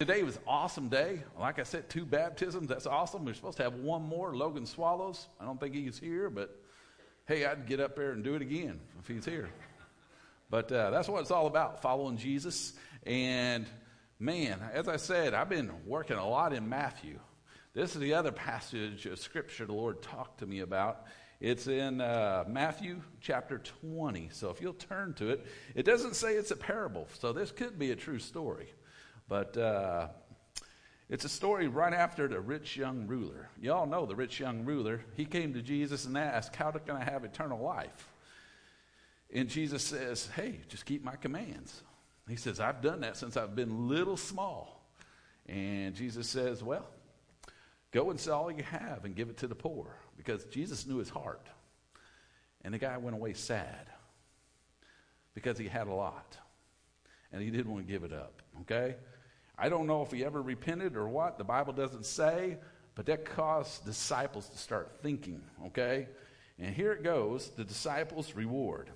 Today was an awesome day. Like I said, two baptisms. That's awesome. We're supposed to have one more. Logan Swallows. I don't think he's here, but hey, I'd get up there and do it again if he's here. But uh, that's what it's all about following Jesus. And man, as I said, I've been working a lot in Matthew. This is the other passage of scripture the Lord talked to me about. It's in uh, Matthew chapter 20. So if you'll turn to it, it doesn't say it's a parable. So this could be a true story. But uh, it's a story right after the rich young ruler. You all know the rich young ruler. He came to Jesus and asked, How can I have eternal life? And Jesus says, Hey, just keep my commands. He says, I've done that since I've been little small. And Jesus says, Well, go and sell all you have and give it to the poor. Because Jesus knew his heart. And the guy went away sad because he had a lot. And he didn't want to give it up. Okay? I don't know if he ever repented or what. The Bible doesn't say, but that caused disciples to start thinking, okay? And here it goes the disciples' reward.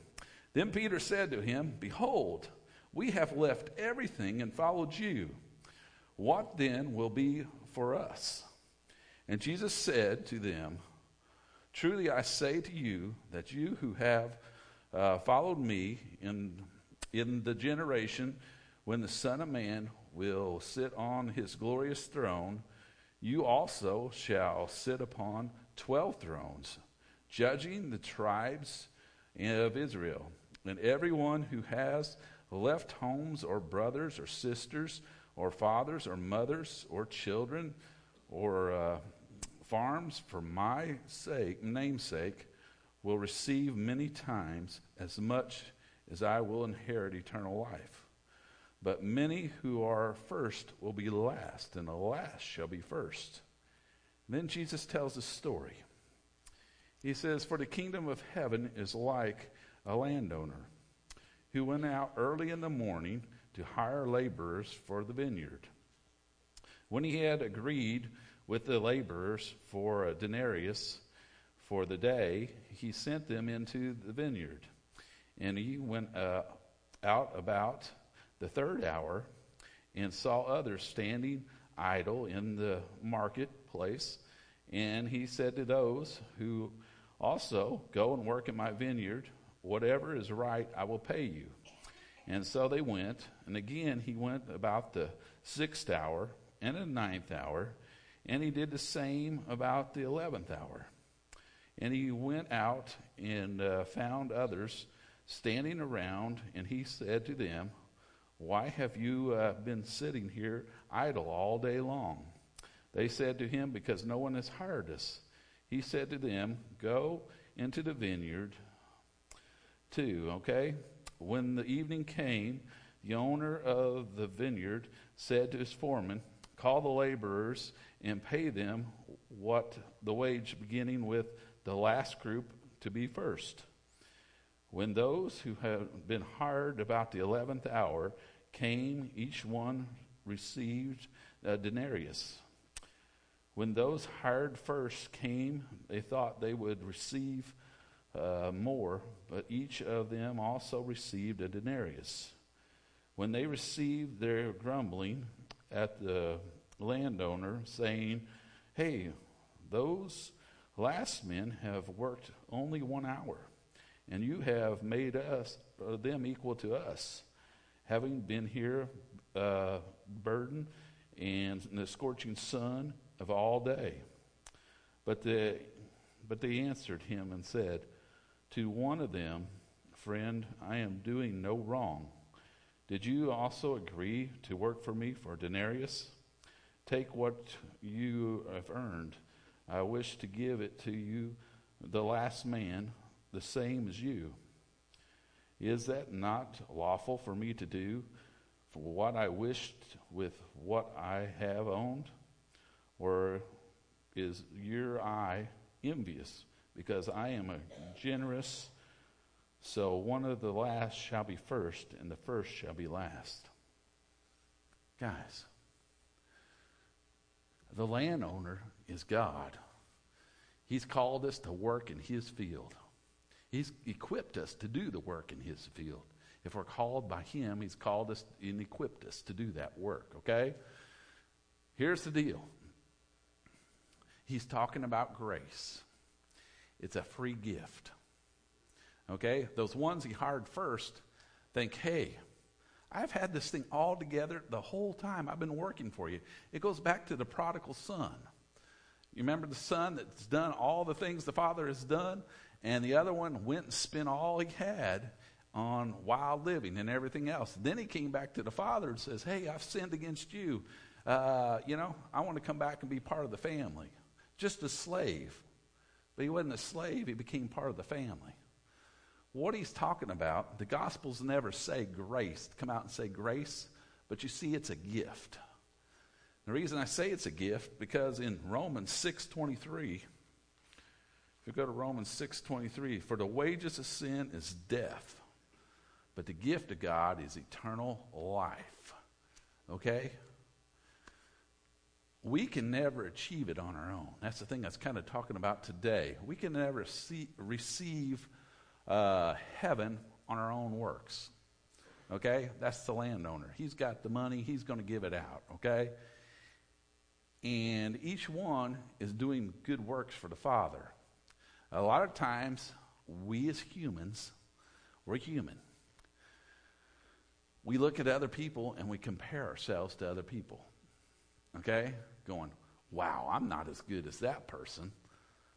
Then Peter said to him, Behold, we have left everything and followed you. What then will be for us? And Jesus said to them, Truly I say to you that you who have uh, followed me in, in the generation when the Son of Man will sit on his glorious throne, you also shall sit upon twelve thrones, judging the tribes of Israel. And everyone who has left homes or brothers or sisters or fathers or mothers or children or uh, farms for my sake, namesake, will receive many times as much as I will inherit eternal life. But many who are first will be last, and the last shall be first. then Jesus tells a story. He says, For the kingdom of heaven is like a landowner who went out early in the morning to hire laborers for the vineyard. When he had agreed with the laborers for a denarius for the day, he sent them into the vineyard. And he went uh, out about the third hour and saw others standing idle in the marketplace. And he said to those who also go and work in my vineyard, whatever is right, I will pay you. And so they went. And again, he went about the sixth hour and the ninth hour. And he did the same about the eleventh hour. And he went out and uh, found others standing around. And he said to them, why have you uh, been sitting here idle all day long? They said to him, Because no one has hired us. He said to them, Go into the vineyard too, okay? When the evening came, the owner of the vineyard said to his foreman, Call the laborers and pay them what the wage, beginning with the last group to be first. When those who had been hired about the eleventh hour came, each one received a denarius. When those hired first came, they thought they would receive uh, more, but each of them also received a denarius. When they received their grumbling at the landowner, saying, Hey, those last men have worked only one hour, and you have made us uh, them equal to us having been here uh, burdened and in the scorching sun of all day. But, the, but they answered him and said, To one of them, Friend, I am doing no wrong. Did you also agree to work for me for denarius? Take what you have earned. I wish to give it to you, the last man, the same as you. Is that not lawful for me to do for what I wished with what I have owned? Or is your eye envious because I am a generous? So one of the last shall be first, and the first shall be last. Guys, the landowner is God. He's called us to work in his field. He's equipped us to do the work in His field. If we're called by Him, He's called us and equipped us to do that work, okay? Here's the deal He's talking about grace, it's a free gift. Okay? Those ones he hired first think, hey, I've had this thing all together the whole time I've been working for you. It goes back to the prodigal son. You remember the son that's done all the things the father has done, and the other one went and spent all he had on wild living and everything else. Then he came back to the father and says, Hey, I've sinned against you. Uh, you know, I want to come back and be part of the family. Just a slave. But he wasn't a slave, he became part of the family. What he's talking about, the Gospels never say grace, come out and say grace, but you see, it's a gift. The reason I say it's a gift because in Romans 6:23, you go to Romans 6:23, for the wages of sin is death, but the gift of God is eternal life. Okay? We can never achieve it on our own. That's the thing that's kind of talking about today. We can never see, receive uh, heaven on our own works. Okay? That's the landowner. He's got the money, he's going to give it out. Okay? And each one is doing good works for the Father. A lot of times, we as humans, we're human. We look at other people and we compare ourselves to other people. Okay? Going, wow, I'm not as good as that person.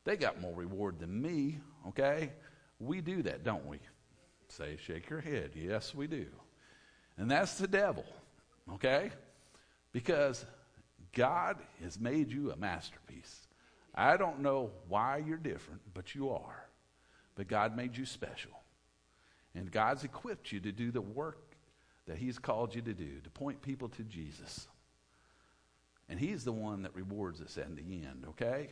They got more reward than me. Okay? We do that, don't we? Say, shake your head. Yes, we do. And that's the devil, okay? Because God has made you a masterpiece. I don't know why you're different, but you are. But God made you special. And God's equipped you to do the work that He's called you to do, to point people to Jesus. And He's the one that rewards us in the end, okay?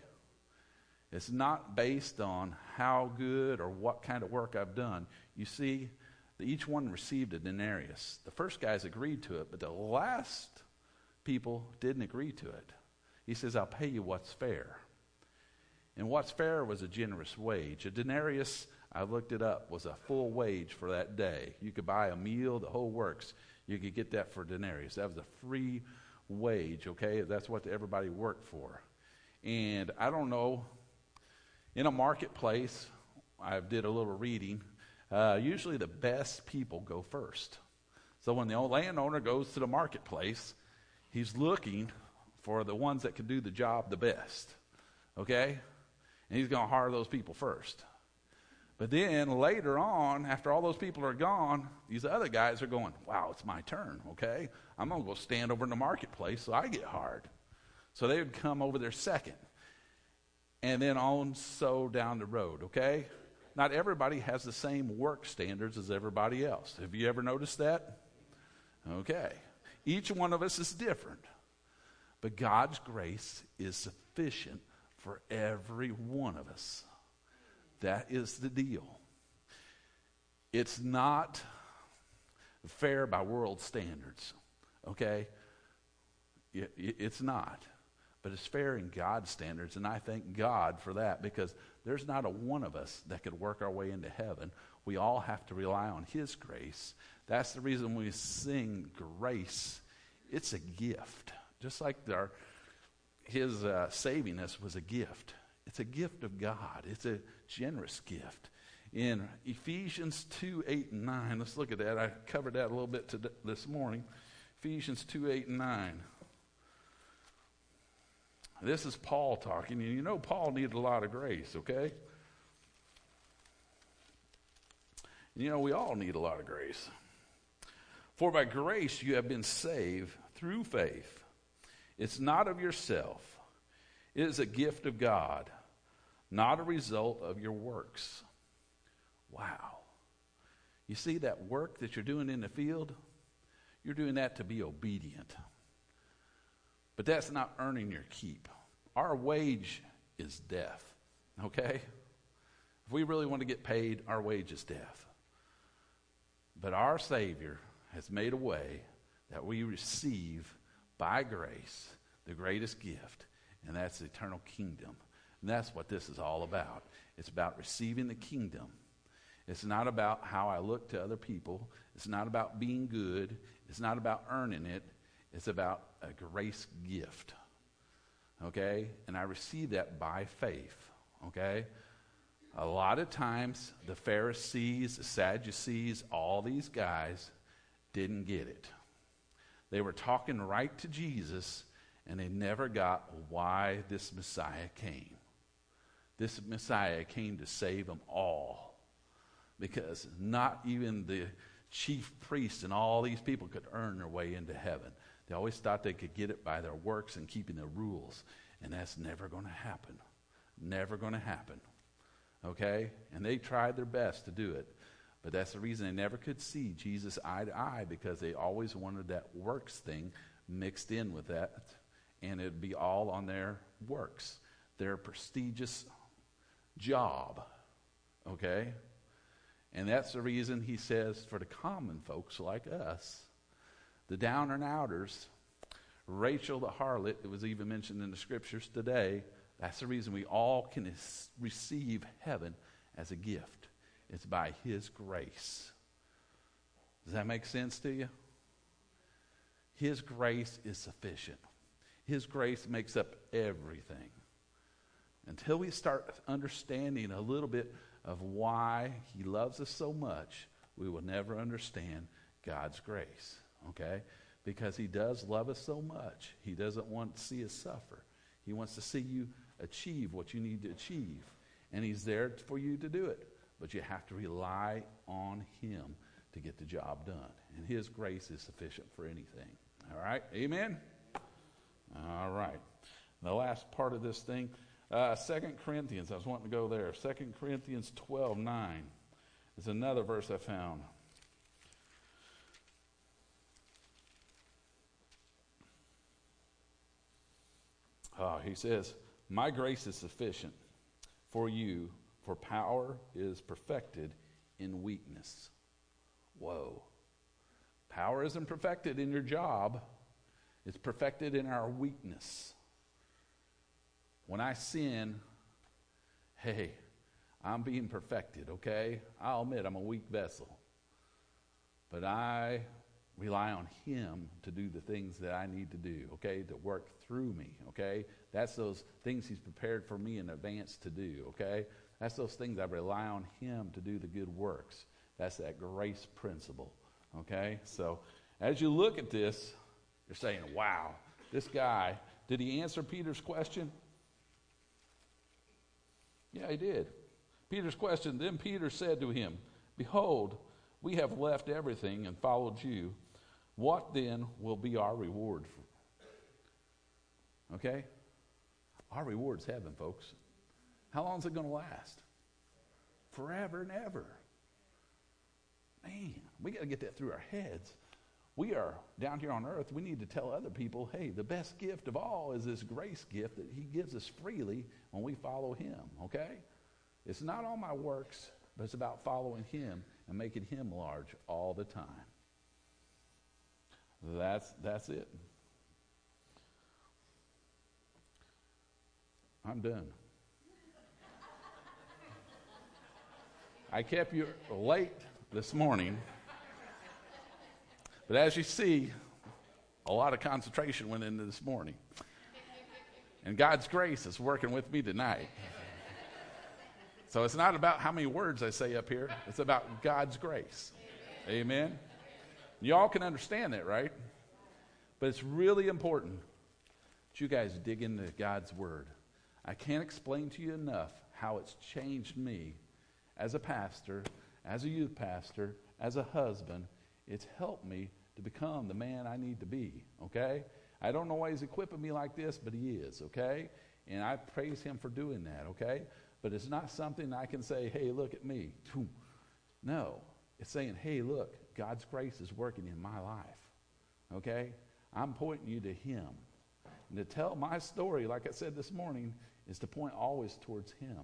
It's not based on how good or what kind of work I've done. You see, each one received a denarius. The first guys agreed to it, but the last people didn't agree to it. He says, I'll pay you what's fair. And what's fair was a generous wage. A denarius, I looked it up, was a full wage for that day. You could buy a meal, the whole works. You could get that for a denarius. That was a free wage, okay? That's what everybody worked for. And I don't know in a marketplace, I did a little reading. Uh, usually the best people go first. So when the old landowner goes to the marketplace, he's looking for the ones that can do the job the best. Okay? And he's going to hire those people first. But then later on, after all those people are gone, these other guys are going, wow, it's my turn, okay? I'm going to go stand over in the marketplace so I get hired. So they would come over there second and then on so down the road, okay? Not everybody has the same work standards as everybody else. Have you ever noticed that? Okay. Each one of us is different. But God's grace is sufficient for every one of us. That is the deal. It's not fair by world standards, okay? It's not but it's fair in God's standards. And I thank God for that because there's not a one of us that could work our way into heaven. We all have to rely on His grace. That's the reason we sing grace. It's a gift. Just like our, His uh, saving us was a gift. It's a gift of God, it's a generous gift. In Ephesians 2 8 and 9, let's look at that. I covered that a little bit today, this morning. Ephesians 2 8 and 9. This is Paul talking, and you know Paul needed a lot of grace, okay? And you know, we all need a lot of grace. For by grace you have been saved through faith. It's not of yourself, it is a gift of God, not a result of your works. Wow. You see that work that you're doing in the field? You're doing that to be obedient. But that's not earning your keep. Our wage is death, okay? If we really want to get paid, our wage is death. But our Savior has made a way that we receive by grace the greatest gift, and that's the eternal kingdom. And that's what this is all about. It's about receiving the kingdom. It's not about how I look to other people. It's not about being good. It's not about earning it. It's about a grace gift. Okay? And I receive that by faith. Okay? A lot of times, the Pharisees, the Sadducees, all these guys didn't get it. They were talking right to Jesus, and they never got why this Messiah came. This Messiah came to save them all. Because not even the chief priests and all these people could earn their way into heaven. They always thought they could get it by their works and keeping the rules. And that's never going to happen. Never going to happen. Okay? And they tried their best to do it. But that's the reason they never could see Jesus eye to eye because they always wanted that works thing mixed in with that. And it'd be all on their works, their prestigious job. Okay? And that's the reason he says for the common folks like us, the down and outers, Rachel the harlot, it was even mentioned in the scriptures today, that's the reason we all can receive heaven as a gift. It's by his grace. Does that make sense to you? His grace is sufficient. His grace makes up everything. Until we start understanding a little bit of why He loves us so much, we will never understand God's grace. Okay? Because He does love us so much. He doesn't want to see us suffer. He wants to see you achieve what you need to achieve. And He's there for you to do it. But you have to rely on Him to get the job done. And His grace is sufficient for anything. All right? Amen? All right. The last part of this thing uh, 2 Corinthians, I was wanting to go there. 2 Corinthians 12 9 is another verse I found. Oh, he says, My grace is sufficient for you, for power is perfected in weakness. Whoa. Power isn't perfected in your job, it's perfected in our weakness. When I sin, hey, I'm being perfected, okay? I'll admit I'm a weak vessel. But I rely on Him to do the things that I need to do, okay? To work through me, okay? That's those things He's prepared for me in advance to do, okay? That's those things I rely on Him to do the good works. That's that grace principle, okay? So as you look at this, you're saying, wow, this guy, did he answer Peter's question? Yeah, he did. Peter's question Then Peter said to him, Behold, we have left everything and followed you. What then will be our reward? Okay? Our reward's heaven, folks. How long is it going to last? Forever and ever. Man, we got to get that through our heads. We are down here on earth. We need to tell other people hey, the best gift of all is this grace gift that He gives us freely when we follow Him, okay? It's not all my works, but it's about following Him and making Him large all the time. That's, that's it. I'm done. I kept you late this morning, but as you see, a lot of concentration went into this morning. And God's grace is working with me tonight. So it's not about how many words I say up here, it's about God's grace. Amen. Y'all can understand that, right? But it's really important that you guys dig into God's Word. I can't explain to you enough how it's changed me as a pastor, as a youth pastor, as a husband. It's helped me to become the man I need to be, okay? I don't know why he's equipping me like this, but he is, okay? And I praise him for doing that, okay? But it's not something I can say, hey, look at me. No. It's saying, hey, look, God's grace is working in my life, okay? I'm pointing you to him. And to tell my story, like I said this morning, is to point always towards him,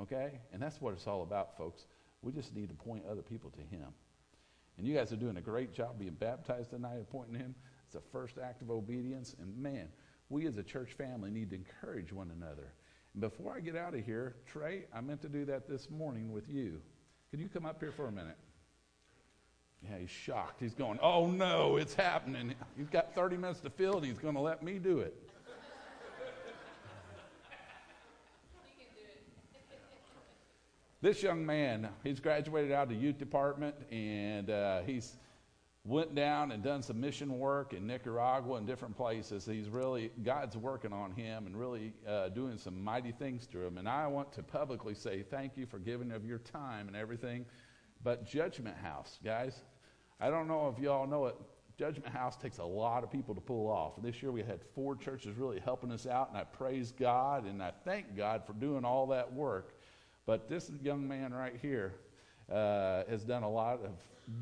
okay? And that's what it's all about, folks. We just need to point other people to him. And you guys are doing a great job being baptized tonight and pointing him. It's the first act of obedience. And man, we as a church family need to encourage one another. And before I get out of here, Trey, I meant to do that this morning with you. Can you come up here for a minute? Yeah, he's shocked. He's going, Oh no, it's happening. He's got 30 minutes to fill it. He's going to let me do it. This young man, he's graduated out of the youth department, and uh, he's went down and done some mission work in Nicaragua and different places. He's really, God's working on him and really uh, doing some mighty things through him. And I want to publicly say thank you for giving of your time and everything. But Judgment House, guys, I don't know if y'all know it. Judgment House takes a lot of people to pull off. This year we had four churches really helping us out, and I praise God and I thank God for doing all that work. But this young man right here uh, has done a lot of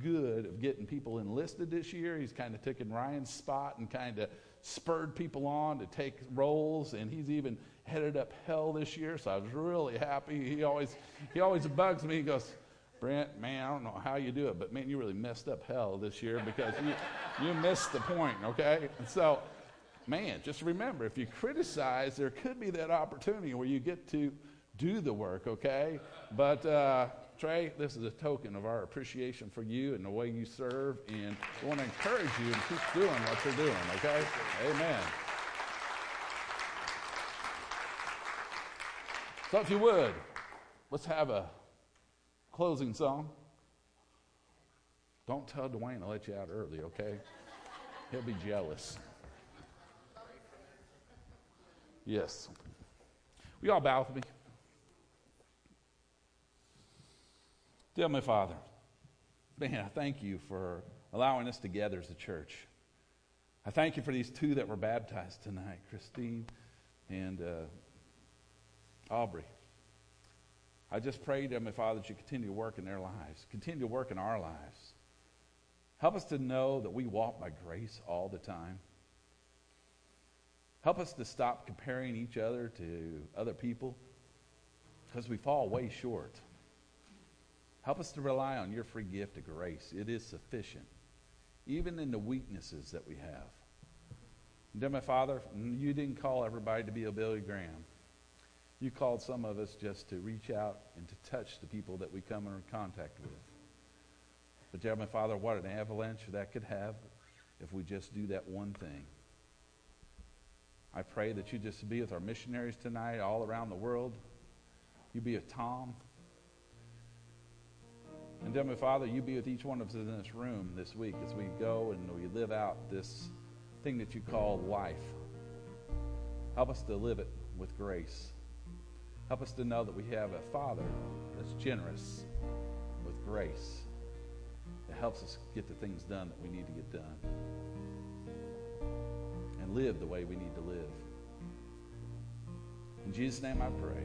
good of getting people enlisted this year. He's kind of taken Ryan's spot and kind of spurred people on to take roles, and he's even headed up hell this year. So I was really happy. He always he always bugs me. He goes, Brent, man, I don't know how you do it, but man, you really messed up hell this year because you, you missed the point, okay? And so, man, just remember if you criticize, there could be that opportunity where you get to do the work, okay? But uh, Trey, this is a token of our appreciation for you and the way you serve, and we want to encourage you to keep doing what you're doing, okay? Amen. So, if you would, let's have a closing song. Don't tell Dwayne to let you out early, okay? He'll be jealous. Yes. We all bow with me? Dear my Father, man, I thank you for allowing us together as a church. I thank you for these two that were baptized tonight, Christine and uh, Aubrey. I just pray, dear my Father, that you continue to work in their lives, continue to work in our lives. Help us to know that we walk by grace all the time. Help us to stop comparing each other to other people because we fall way short. Help us to rely on your free gift of grace. It is sufficient, even in the weaknesses that we have. dear my Father, you didn't call everybody to be a Billy Graham. You called some of us just to reach out and to touch the people that we come in contact with. But dear my Father, what an avalanche that could have if we just do that one thing. I pray that you just be with our missionaries tonight all around the world. You be with Tom. And dear my Father, you be with each one of us in this room this week as we go and we live out this thing that you call life. Help us to live it with grace. Help us to know that we have a Father that's generous with grace that helps us get the things done that we need to get done and live the way we need to live. In Jesus' name I pray.